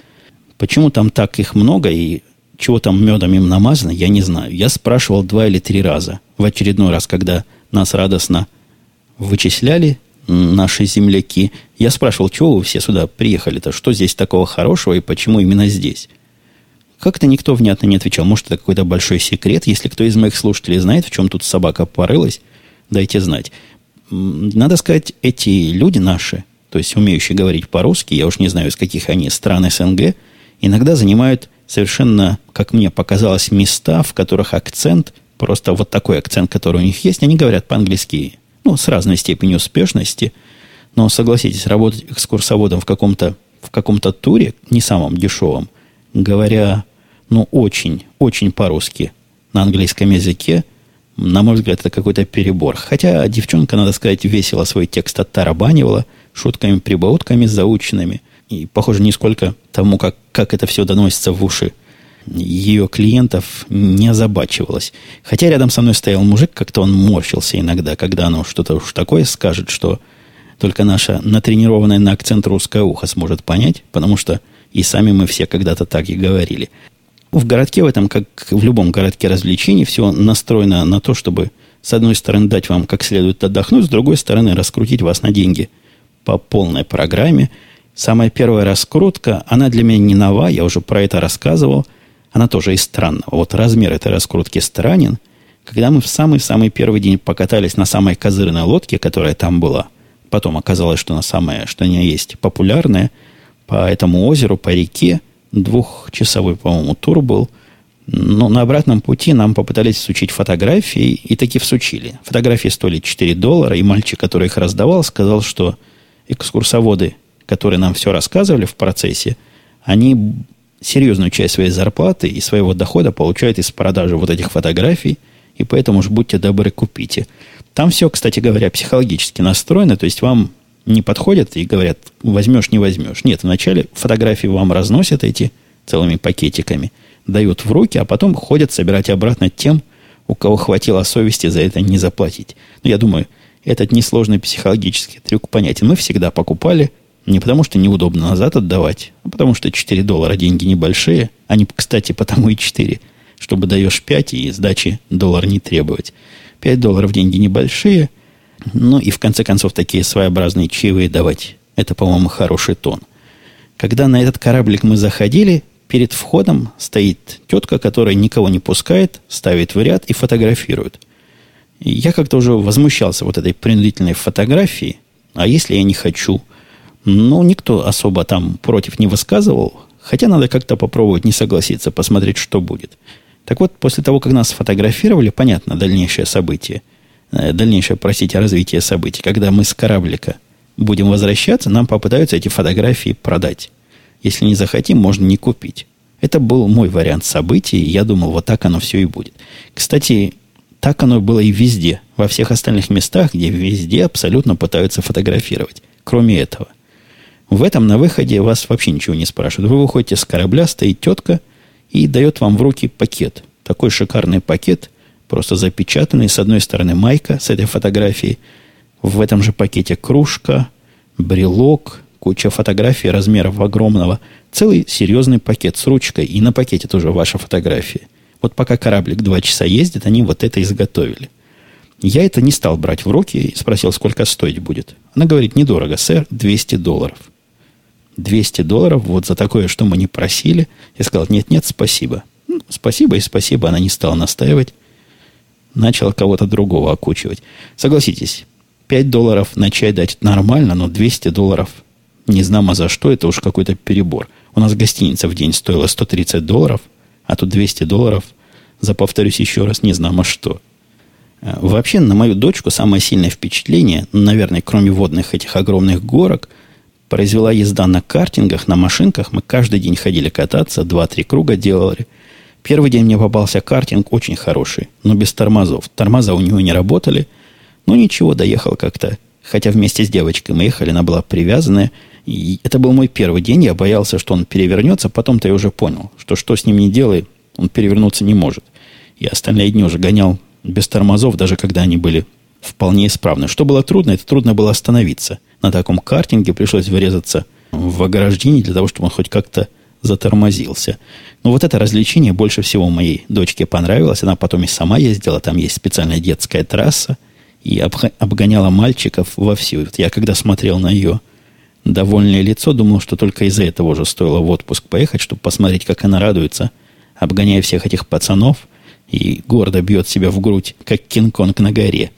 Почему там так их много и чего там медом им намазано, я не знаю. Я спрашивал два или три раза. В очередной раз, когда нас радостно вычисляли наши земляки, я спрашивал, чего вы все сюда приехали-то, что здесь такого хорошего и почему именно здесь? Как-то никто внятно не отвечал. Может, это какой-то большой секрет. Если кто из моих слушателей знает, в чем тут собака порылась, дайте знать. Надо сказать, эти люди наши, то есть умеющие говорить по-русски, я уж не знаю, из каких они стран СНГ, иногда занимают совершенно, как мне показалось, места, в которых акцент, просто вот такой акцент, который у них есть, они говорят по-английски, ну, с разной степенью успешности, но, согласитесь, работать экскурсоводом в каком-то в каком-то туре, не самом дешевом, говоря, ну, очень, очень по-русски на английском языке, на мой взгляд, это какой-то перебор. Хотя девчонка, надо сказать, весело свой текст оттарабанивала, шутками-прибаутками заученными – и, похоже, нисколько тому, как, как это все доносится в уши ее клиентов, не озабачивалась. Хотя рядом со мной стоял мужик, как-то он морщился иногда, когда оно что-то уж такое скажет, что только наша натренированная на акцент русское ухо сможет понять, потому что и сами мы все когда-то так и говорили. В городке в этом, как в любом городке развлечений, все настроено на то, чтобы с одной стороны дать вам как следует отдохнуть, с другой стороны раскрутить вас на деньги по полной программе – Самая первая раскрутка, она для меня не нова, я уже про это рассказывал. Она тоже из странного. Вот размер этой раскрутки странен. Когда мы в самый-самый первый день покатались на самой козырной лодке, которая там была, потом оказалось, что она самая, что она есть, популярная, по этому озеру, по реке, двухчасовой, по-моему, тур был. Но на обратном пути нам попытались сучить фотографии, и таки всучили. Фотографии стоили 4 доллара, и мальчик, который их раздавал, сказал, что экскурсоводы которые нам все рассказывали в процессе, они серьезную часть своей зарплаты и своего дохода получают из продажи вот этих фотографий, и поэтому уж будьте добры, купите. Там все, кстати говоря, психологически настроено, то есть вам не подходят и говорят, возьмешь, не возьмешь. Нет, вначале фотографии вам разносят эти целыми пакетиками, дают в руки, а потом ходят собирать обратно тем, у кого хватило совести за это не заплатить. Но я думаю, этот несложный психологический трюк понятен. Мы всегда покупали не потому, что неудобно назад отдавать, а потому, что 4 доллара деньги небольшие. Они, кстати, потому и 4, чтобы даешь 5 и сдачи доллар не требовать. 5 долларов деньги небольшие, ну и в конце концов такие своеобразные чаевые давать. Это, по-моему, хороший тон. Когда на этот кораблик мы заходили, перед входом стоит тетка, которая никого не пускает, ставит в ряд и фотографирует. И я как-то уже возмущался вот этой принудительной фотографией. А если я не хочу – Ну, никто особо там против не высказывал, хотя надо как-то попробовать не согласиться, посмотреть, что будет. Так вот, после того, как нас сфотографировали, понятно, дальнейшее событие, дальнейшее, простите, развитие событий. Когда мы с кораблика будем возвращаться, нам попытаются эти фотографии продать. Если не захотим, можно не купить. Это был мой вариант событий, и я думал, вот так оно все и будет. Кстати, так оно было и везде, во всех остальных местах, где везде абсолютно пытаются фотографировать, кроме этого. В этом на выходе вас вообще ничего не спрашивают. Вы выходите с корабля, стоит тетка и дает вам в руки пакет. Такой шикарный пакет, просто запечатанный. С одной стороны майка с этой фотографией. В этом же пакете кружка, брелок, куча фотографий размеров огромного. Целый серьезный пакет с ручкой. И на пакете тоже ваша фотография. Вот пока кораблик два часа ездит, они вот это изготовили. Я это не стал брать в руки и спросил, сколько стоить будет. Она говорит, недорого, сэр, 200 долларов. 200 долларов вот за такое, что мы не просили. Я сказал, нет-нет, спасибо. Ну, спасибо и спасибо. Она не стала настаивать. Начала кого-то другого окучивать. Согласитесь, 5 долларов на чай дать нормально, но 200 долларов, не знамо за что, это уж какой-то перебор. У нас гостиница в день стоила 130 долларов, а тут 200 долларов за, повторюсь еще раз, не знамо что. А, вообще, на мою дочку самое сильное впечатление, наверное, кроме водных этих огромных горок – произвела езда на картингах, на машинках. Мы каждый день ходили кататься, два-три круга делали. Первый день мне попался картинг очень хороший, но без тормозов. Тормоза у него не работали. Но ничего, доехал как-то. Хотя вместе с девочкой мы ехали, она была привязанная. И это был мой первый день. Я боялся, что он перевернется. Потом-то я уже понял, что что с ним не делай, он перевернуться не может. И остальные дни уже гонял без тормозов, даже когда они были вполне исправны. Что было трудно, это трудно было остановиться – на таком картинге пришлось врезаться в ограждение для того, чтобы он хоть как-то затормозился. Но вот это развлечение больше всего моей дочке понравилось. Она потом и сама ездила, там есть специальная детская трасса, и обгоняла мальчиков вовсю. Вот я когда смотрел на ее довольное лицо, думал, что только из-за этого уже стоило в отпуск поехать, чтобы посмотреть, как она радуется, обгоняя всех этих пацанов, и гордо бьет себя в грудь, как Кинг-Конг на горе.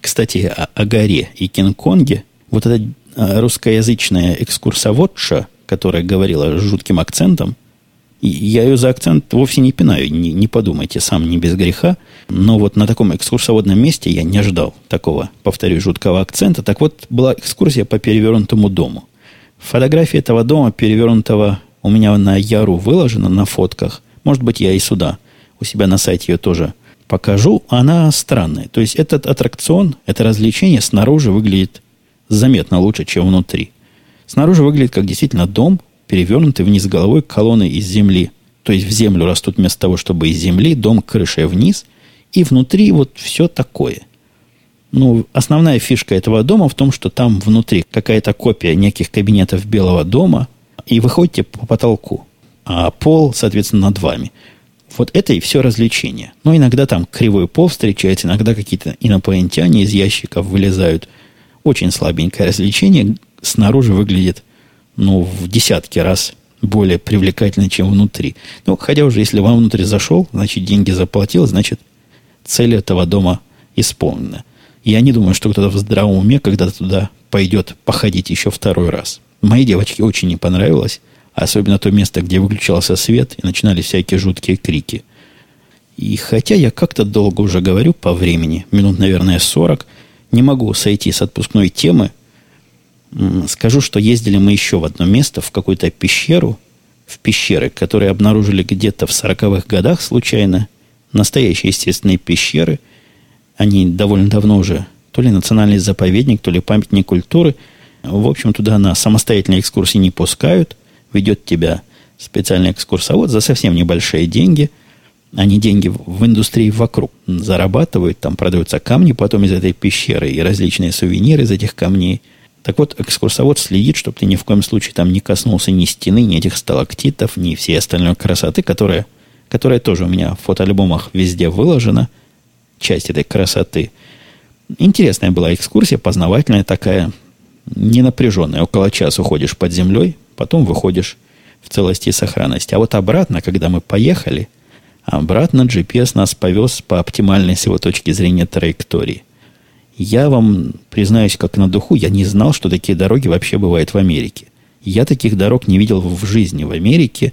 Кстати, о, о горе и Кинг-Конге – вот эта а, русскоязычная экскурсоводша, которая говорила жутким акцентом, я ее за акцент вовсе не пинаю, не, не подумайте, сам не без греха. Но вот на таком экскурсоводном месте я не ожидал такого, повторюсь, жуткого акцента. Так вот, была экскурсия по перевернутому дому. Фотография этого дома, перевернутого, у меня на Яру выложена на фотках. Может быть, я и сюда, у себя на сайте ее тоже покажу. Она странная. То есть, этот аттракцион, это развлечение снаружи выглядит заметно лучше, чем внутри. Снаружи выглядит как действительно дом, перевернутый вниз головой колонны из земли. То есть в землю растут вместо того, чтобы из земли, дом крышей вниз. И внутри вот все такое. Ну, основная фишка этого дома в том, что там внутри какая-то копия неких кабинетов Белого дома, и вы ходите по потолку, а пол, соответственно, над вами. Вот это и все развлечение. Но иногда там кривой пол встречается, иногда какие-то инопланетяне из ящиков вылезают – очень слабенькое развлечение. Снаружи выглядит, ну, в десятки раз более привлекательно, чем внутри. Ну, хотя уже, если вам внутрь зашел, значит, деньги заплатил, значит, цель этого дома исполнена. Я не думаю, что кто-то в здравом уме когда-то туда пойдет походить еще второй раз. Моей девочке очень не понравилось, особенно то место, где выключался свет и начинались всякие жуткие крики. И хотя я как-то долго уже говорю по времени, минут, наверное, 40, не могу сойти с отпускной темы. Скажу, что ездили мы еще в одно место, в какую-то пещеру, в пещеры, которые обнаружили где-то в сороковых годах случайно. Настоящие естественные пещеры. Они довольно давно уже то ли национальный заповедник, то ли памятник культуры. В общем, туда на самостоятельные экскурсии не пускают. Ведет тебя специальный экскурсовод за совсем небольшие деньги – они деньги в индустрии вокруг зарабатывают, там продаются камни потом из этой пещеры и различные сувениры из этих камней. Так вот, экскурсовод следит, чтобы ты ни в коем случае там не коснулся ни стены, ни этих сталактитов, ни всей остальной красоты, которая, которая тоже у меня в фотоальбомах везде выложена, часть этой красоты. Интересная была экскурсия, познавательная такая, ненапряженная. Около часа уходишь под землей, потом выходишь в целости и сохранности. А вот обратно, когда мы поехали – Обратно GPS нас повез по оптимальной с его точки зрения траектории. Я вам признаюсь, как на духу, я не знал, что такие дороги вообще бывают в Америке. Я таких дорог не видел в жизни в Америке.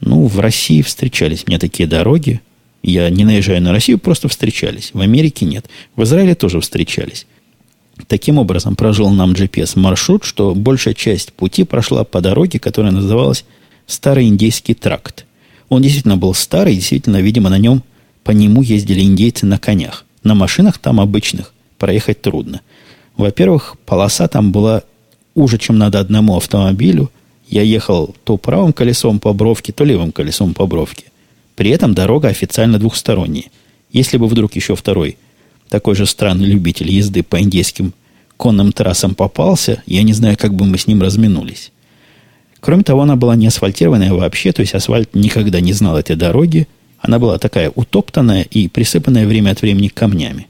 Ну, в России встречались мне такие дороги. Я не наезжаю на Россию, просто встречались. В Америке нет. В Израиле тоже встречались. Таким образом, прожил нам GPS маршрут, что большая часть пути прошла по дороге, которая называлась Старый Индийский тракт. Он действительно был старый, действительно, видимо, на нем, по нему ездили индейцы на конях. На машинах там обычных проехать трудно. Во-первых, полоса там была уже, чем надо одному автомобилю. Я ехал то правым колесом по бровке, то левым колесом по бровке. При этом дорога официально двухсторонняя. Если бы вдруг еще второй такой же странный любитель езды по индейским конным трассам попался, я не знаю, как бы мы с ним разминулись. Кроме того, она была не асфальтированная вообще, то есть асфальт никогда не знал этой дороги. Она была такая утоптанная и присыпанная время от времени камнями.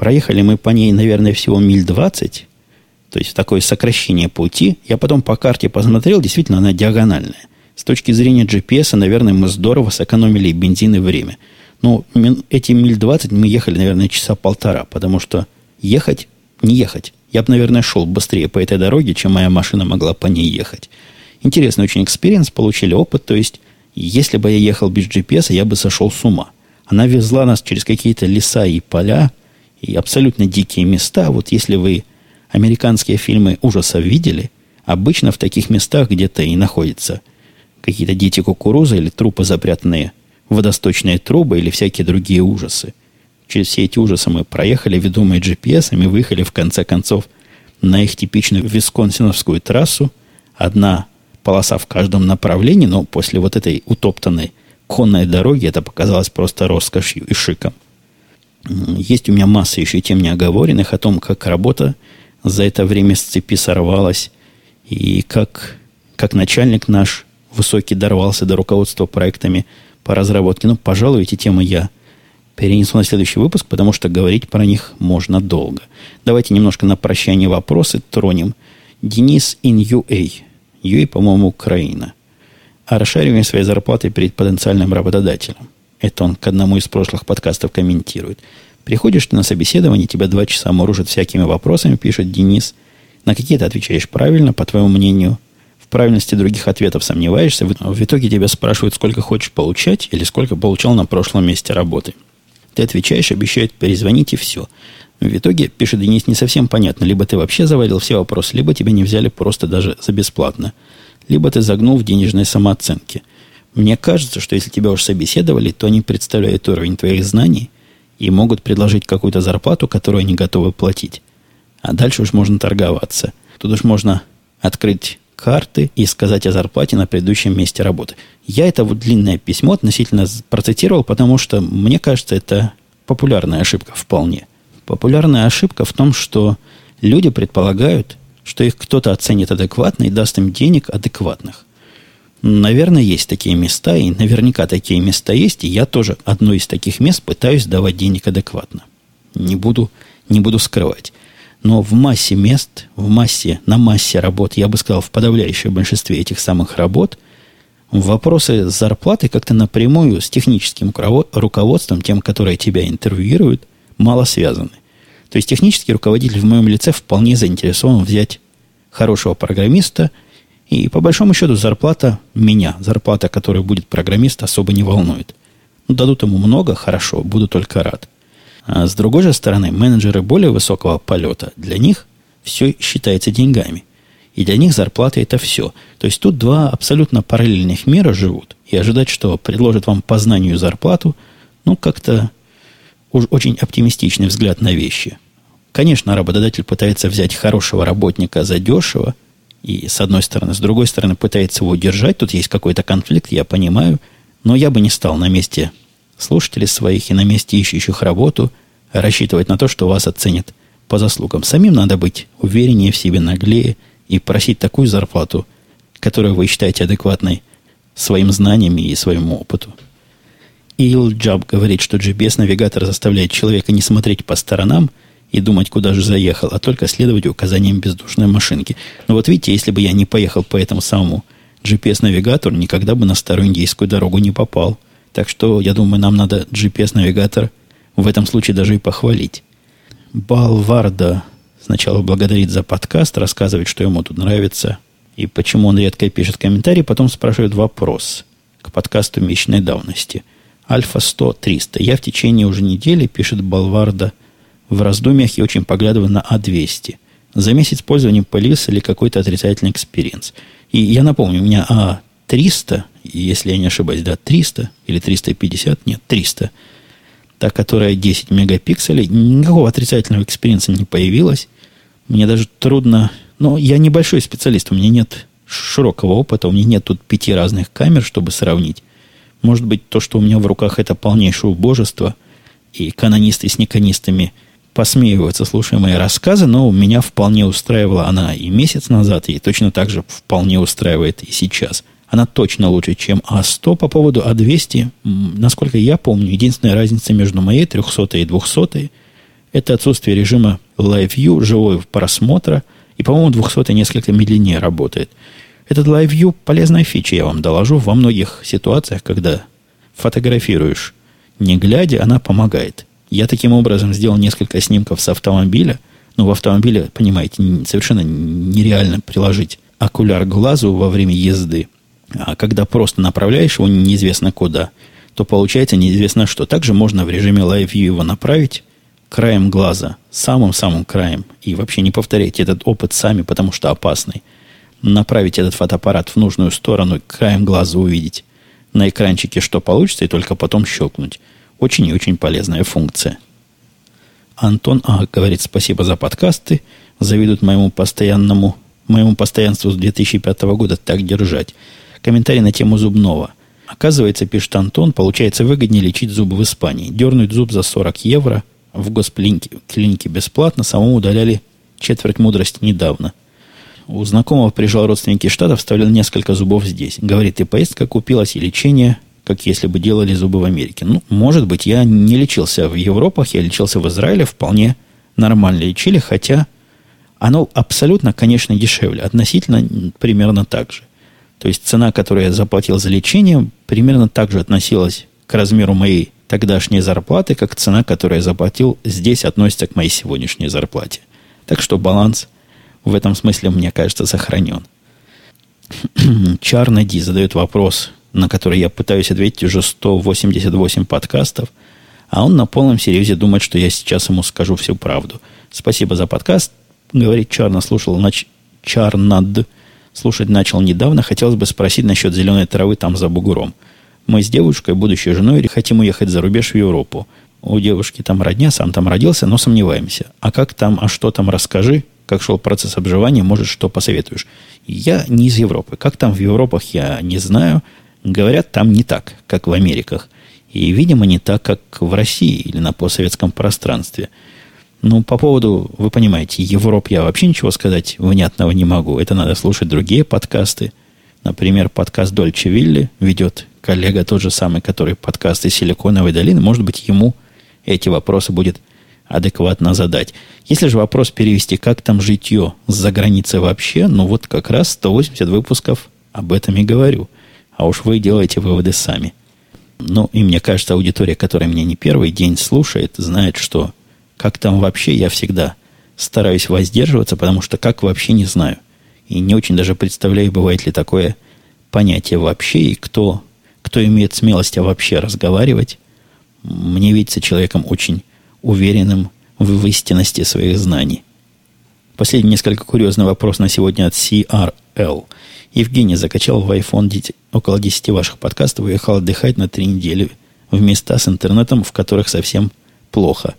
Проехали мы по ней, наверное, всего миль 20, то есть такое сокращение пути. Я потом по карте посмотрел, действительно, она диагональная. С точки зрения GPS, наверное, мы здорово сэкономили бензин и время. Но эти миль 20 мы ехали, наверное, часа полтора, потому что ехать, не ехать. Я бы, наверное, шел быстрее по этой дороге, чем моя машина могла по ней ехать. Интересный очень experience, получили опыт, то есть, если бы я ехал без GPS, я бы сошел с ума. Она везла нас через какие-то леса и поля, и абсолютно дикие места. Вот если вы американские фильмы ужасов видели, обычно в таких местах где-то и находятся какие-то дети кукурузы или трупы, запрятанные водосточные трубы или всякие другие ужасы. Через все эти ужасы мы проехали, ведомые GPS, и выехали в конце концов на их типичную висконсиновскую трассу. Одна полоса в каждом направлении, но после вот этой утоптанной конной дороги это показалось просто роскошью и шиком. Есть у меня масса еще тем неоговоренных о том, как работа за это время с цепи сорвалась, и как, как начальник наш высокий дорвался до руководства проектами по разработке. Ну, пожалуй, эти темы я перенесу на следующий выпуск, потому что говорить про них можно долго. Давайте немножко на прощание вопросы тронем. Денис in UA. UA, по-моему, Украина. О расшаривании своей зарплаты перед потенциальным работодателем. Это он к одному из прошлых подкастов комментирует. Приходишь ты на собеседование, тебя два часа морожат всякими вопросами, пишет Денис. На какие-то отвечаешь правильно, по твоему мнению. В правильности других ответов сомневаешься. В итоге тебя спрашивают, сколько хочешь получать или сколько получал на прошлом месте работы. Ты отвечаешь, обещают перезвонить и все. В итоге, пишет Денис, не совсем понятно. Либо ты вообще завалил все вопросы, либо тебя не взяли просто даже за бесплатно. Либо ты загнул в денежной самооценке. Мне кажется, что если тебя уж собеседовали, то они представляют уровень твоих знаний и могут предложить какую-то зарплату, которую они готовы платить. А дальше уж можно торговаться. Тут уж можно открыть карты и сказать о зарплате на предыдущем месте работы. Я это вот длинное письмо относительно процитировал, потому что, мне кажется, это популярная ошибка вполне. Популярная ошибка в том, что люди предполагают, что их кто-то оценит адекватно и даст им денег адекватных. Наверное, есть такие места, и наверняка такие места есть, и я тоже одно из таких мест пытаюсь давать денег адекватно. Не буду, не буду скрывать. Но в массе мест, в массе, на массе работ, я бы сказал, в подавляющем большинстве этих самых работ, вопросы зарплаты как-то напрямую с техническим руководством, тем, которое тебя интервьюирует, мало связаны. То есть технический руководитель в моем лице вполне заинтересован взять хорошего программиста – и по большому счету зарплата меня, зарплата, которая будет программист, особо не волнует. Ну, дадут ему много, хорошо, буду только рад. А с другой же стороны, менеджеры более высокого полета, для них все считается деньгами. И для них зарплата это все. То есть тут два абсолютно параллельных мира живут. И ожидать, что предложат вам по знанию зарплату, ну, как-то уж очень оптимистичный взгляд на вещи. Конечно, работодатель пытается взять хорошего работника за дешево, и с одной стороны, с другой стороны пытается его удержать. Тут есть какой-то конфликт, я понимаю. Но я бы не стал на месте слушателей своих и на месте ищущих работу рассчитывать на то, что вас оценят по заслугам. Самим надо быть увереннее в себе, наглее и просить такую зарплату, которую вы считаете адекватной своим знаниям и своему опыту. Ил Джаб говорит, что GPS-навигатор заставляет человека не смотреть по сторонам – и думать, куда же заехал, а только следовать указаниям бездушной машинки. Но вот видите, если бы я не поехал по этому самому GPS-навигатору, никогда бы на старую индейскую дорогу не попал. Так что, я думаю, нам надо GPS-навигатор в этом случае даже и похвалить. Балварда сначала благодарит за подкаст, рассказывает, что ему тут нравится, и почему он редко пишет комментарии, потом спрашивает вопрос к подкасту месячной давности. Альфа 100 300. Я в течение уже недели, пишет Балварда, в раздумьях и очень поглядываю на А200. За месяц пользования появился ли какой-то отрицательный experience. И я напомню, у меня А300, если я не ошибаюсь, да, 300 или 350, нет, 300, та, которая 10 мегапикселей, никакого отрицательного experience а не появилось. Мне даже трудно... Но я небольшой специалист, у меня нет широкого опыта, у меня нет тут пяти разных камер, чтобы сравнить. Может быть, то, что у меня в руках, это полнейшее убожество, и канонисты с неканистами – посмеиваются, слушая мои рассказы, но меня вполне устраивала она и месяц назад, и точно так же вполне устраивает и сейчас. Она точно лучше, чем А100 по поводу А200. Насколько я помню, единственная разница между моей 300 и 200 это отсутствие режима Live View, живого просмотра, и, по-моему, 200 несколько медленнее работает. Этот Live View полезная фича, я вам доложу. Во многих ситуациях, когда фотографируешь не глядя, она помогает. Я таким образом сделал несколько снимков с автомобиля. Но в автомобиле, понимаете, совершенно нереально приложить окуляр к глазу во время езды. А когда просто направляешь его неизвестно куда, то получается неизвестно что. Также можно в режиме Live View его направить краем глаза, самым-самым краем, и вообще не повторяйте этот опыт сами, потому что опасный. Направить этот фотоаппарат в нужную сторону, краем глаза увидеть на экранчике, что получится, и только потом щелкнуть. Очень и очень полезная функция. Антон А. говорит спасибо за подкасты. Завидует моему постоянному, моему постоянству с 2005 года так держать. Комментарий на тему зубного. Оказывается, пишет Антон, получается выгоднее лечить зубы в Испании. Дернуть зуб за 40 евро в госплинике бесплатно, самому удаляли четверть мудрости недавно. У знакомого приезжал родственники Штатов, вставлял несколько зубов здесь. Говорит, и поездка купилась, и лечение – как если бы делали зубы в Америке. Ну, может быть, я не лечился в Европах, я лечился в Израиле, вполне нормально лечили, хотя оно абсолютно, конечно, дешевле, относительно примерно так же. То есть цена, которую я заплатил за лечение, примерно так же относилась к размеру моей тогдашней зарплаты, как цена, которую я заплатил, здесь относится к моей сегодняшней зарплате. Так что баланс в этом смысле, мне кажется, сохранен. [clears throat] Чарнади задает вопрос, на который я пытаюсь ответить уже 188 подкастов, а он на полном серьезе думает, что я сейчас ему скажу всю правду. Спасибо за подкаст. Говорит, Чарна слушал, нач... Чарнад слушать начал недавно. Хотелось бы спросить насчет зеленой травы там за бугуром. Мы с девушкой, будущей женой, хотим уехать за рубеж в Европу. У девушки там родня, сам там родился, но сомневаемся. А как там, а что там, расскажи, как шел процесс обживания, может, что посоветуешь. Я не из Европы. Как там в Европах, я не знаю. Говорят, там не так, как в Америках. И, видимо, не так, как в России или на постсоветском пространстве. Ну, по поводу, вы понимаете, Европ я вообще ничего сказать внятного не могу. Это надо слушать другие подкасты. Например, подкаст Дольче Вилли ведет коллега тот же самый, который подкасты Силиконовой долины. Может быть, ему эти вопросы будет адекватно задать. Если же вопрос перевести, как там житье за границей вообще, ну вот как раз 180 выпусков об этом и говорю – а уж вы делаете выводы сами. Ну, и мне кажется, аудитория, которая меня не первый день слушает, знает, что как там вообще я всегда стараюсь воздерживаться, потому что как вообще не знаю. И не очень даже представляю, бывает ли такое понятие вообще, и кто, кто имеет смелость вообще разговаривать. Мне видится человеком очень уверенным в истинности своих знаний. Последний несколько курьезный вопрос на сегодня от CRL. Евгений закачал в iPhone около 10 ваших подкастов и уехал отдыхать на три недели в места с интернетом, в которых совсем плохо.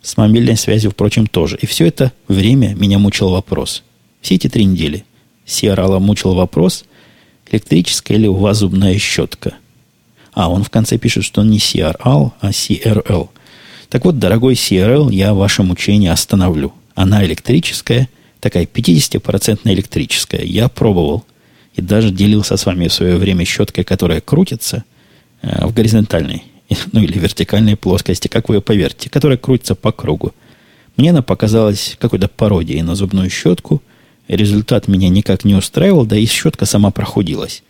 С мобильной связью, впрочем, тоже. И все это время меня мучил вопрос. Все эти три недели Сиарала мучил вопрос, электрическая ли у вас зубная щетка. А, он в конце пишет, что не CRL, а CRL. Так вот, дорогой CRL, я ваше мучение остановлю. Она электрическая, такая 50% электрическая. Я пробовал – и даже делился с вами в свое время щеткой, которая крутится э, в горизонтальной, [laughs] ну или вертикальной плоскости, как вы ее поверьте, которая крутится по кругу. Мне она показалась какой-то пародией на зубную щетку. Результат меня никак не устраивал, да и щетка сама проходилась.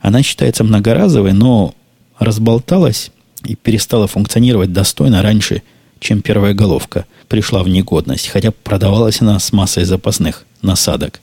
Она считается многоразовой, но разболталась и перестала функционировать достойно раньше, чем первая головка пришла в негодность, хотя продавалась она с массой запасных насадок.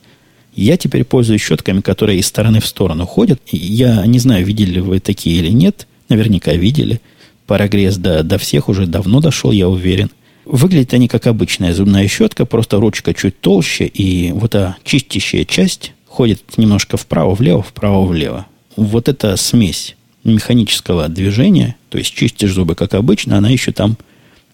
Я теперь пользуюсь щетками, которые из стороны в сторону ходят. Я не знаю, видели вы такие или нет. Наверняка видели. Прогресс до, до всех уже давно дошел, я уверен. Выглядят они как обычная зубная щетка, просто ручка чуть толще, и вот эта чистящая часть ходит немножко вправо-влево, вправо-влево. Вот эта смесь механического движения, то есть чистишь зубы как обычно, она еще там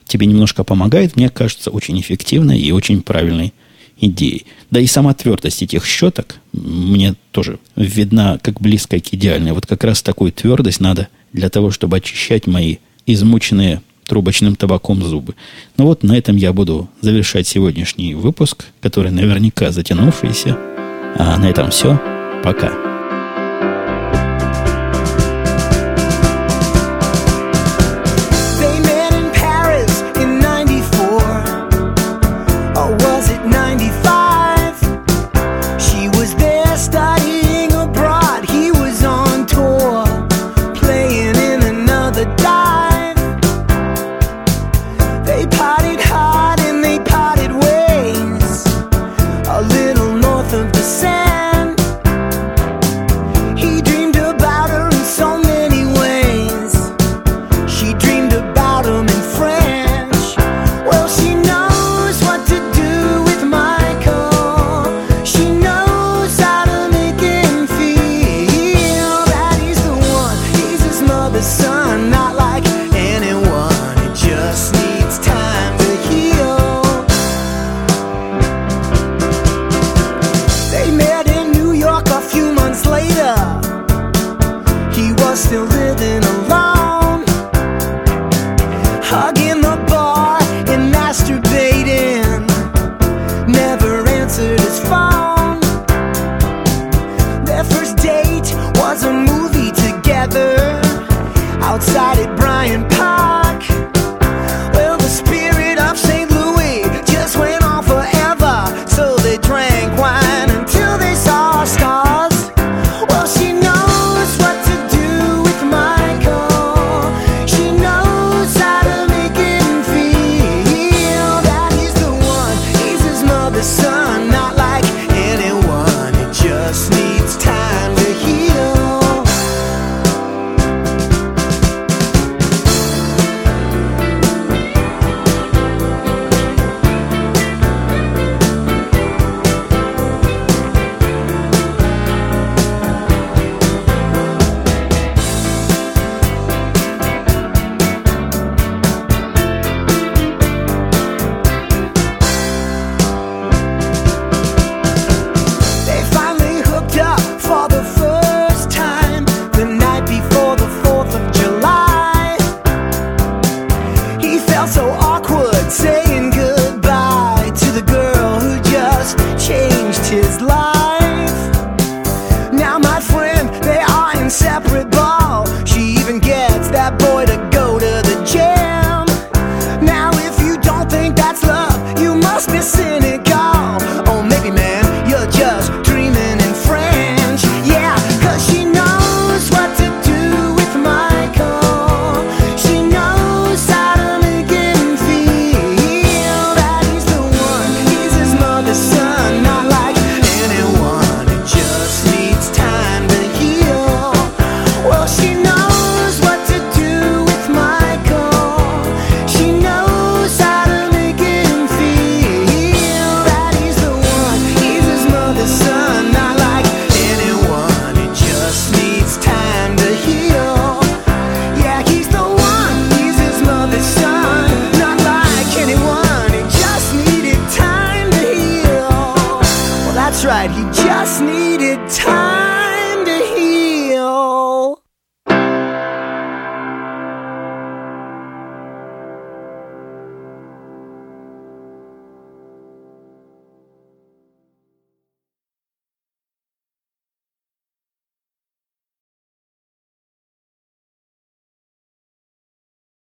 тебе немножко помогает, мне кажется, очень эффективной и очень правильной идеей. Да и сама твердость этих щеток мне тоже видна как близкая к идеальной. Вот как раз такую твердость надо для того, чтобы очищать мои измученные трубочным табаком зубы. Ну вот на этом я буду завершать сегодняшний выпуск, который наверняка затянувшийся. А на этом все. Пока.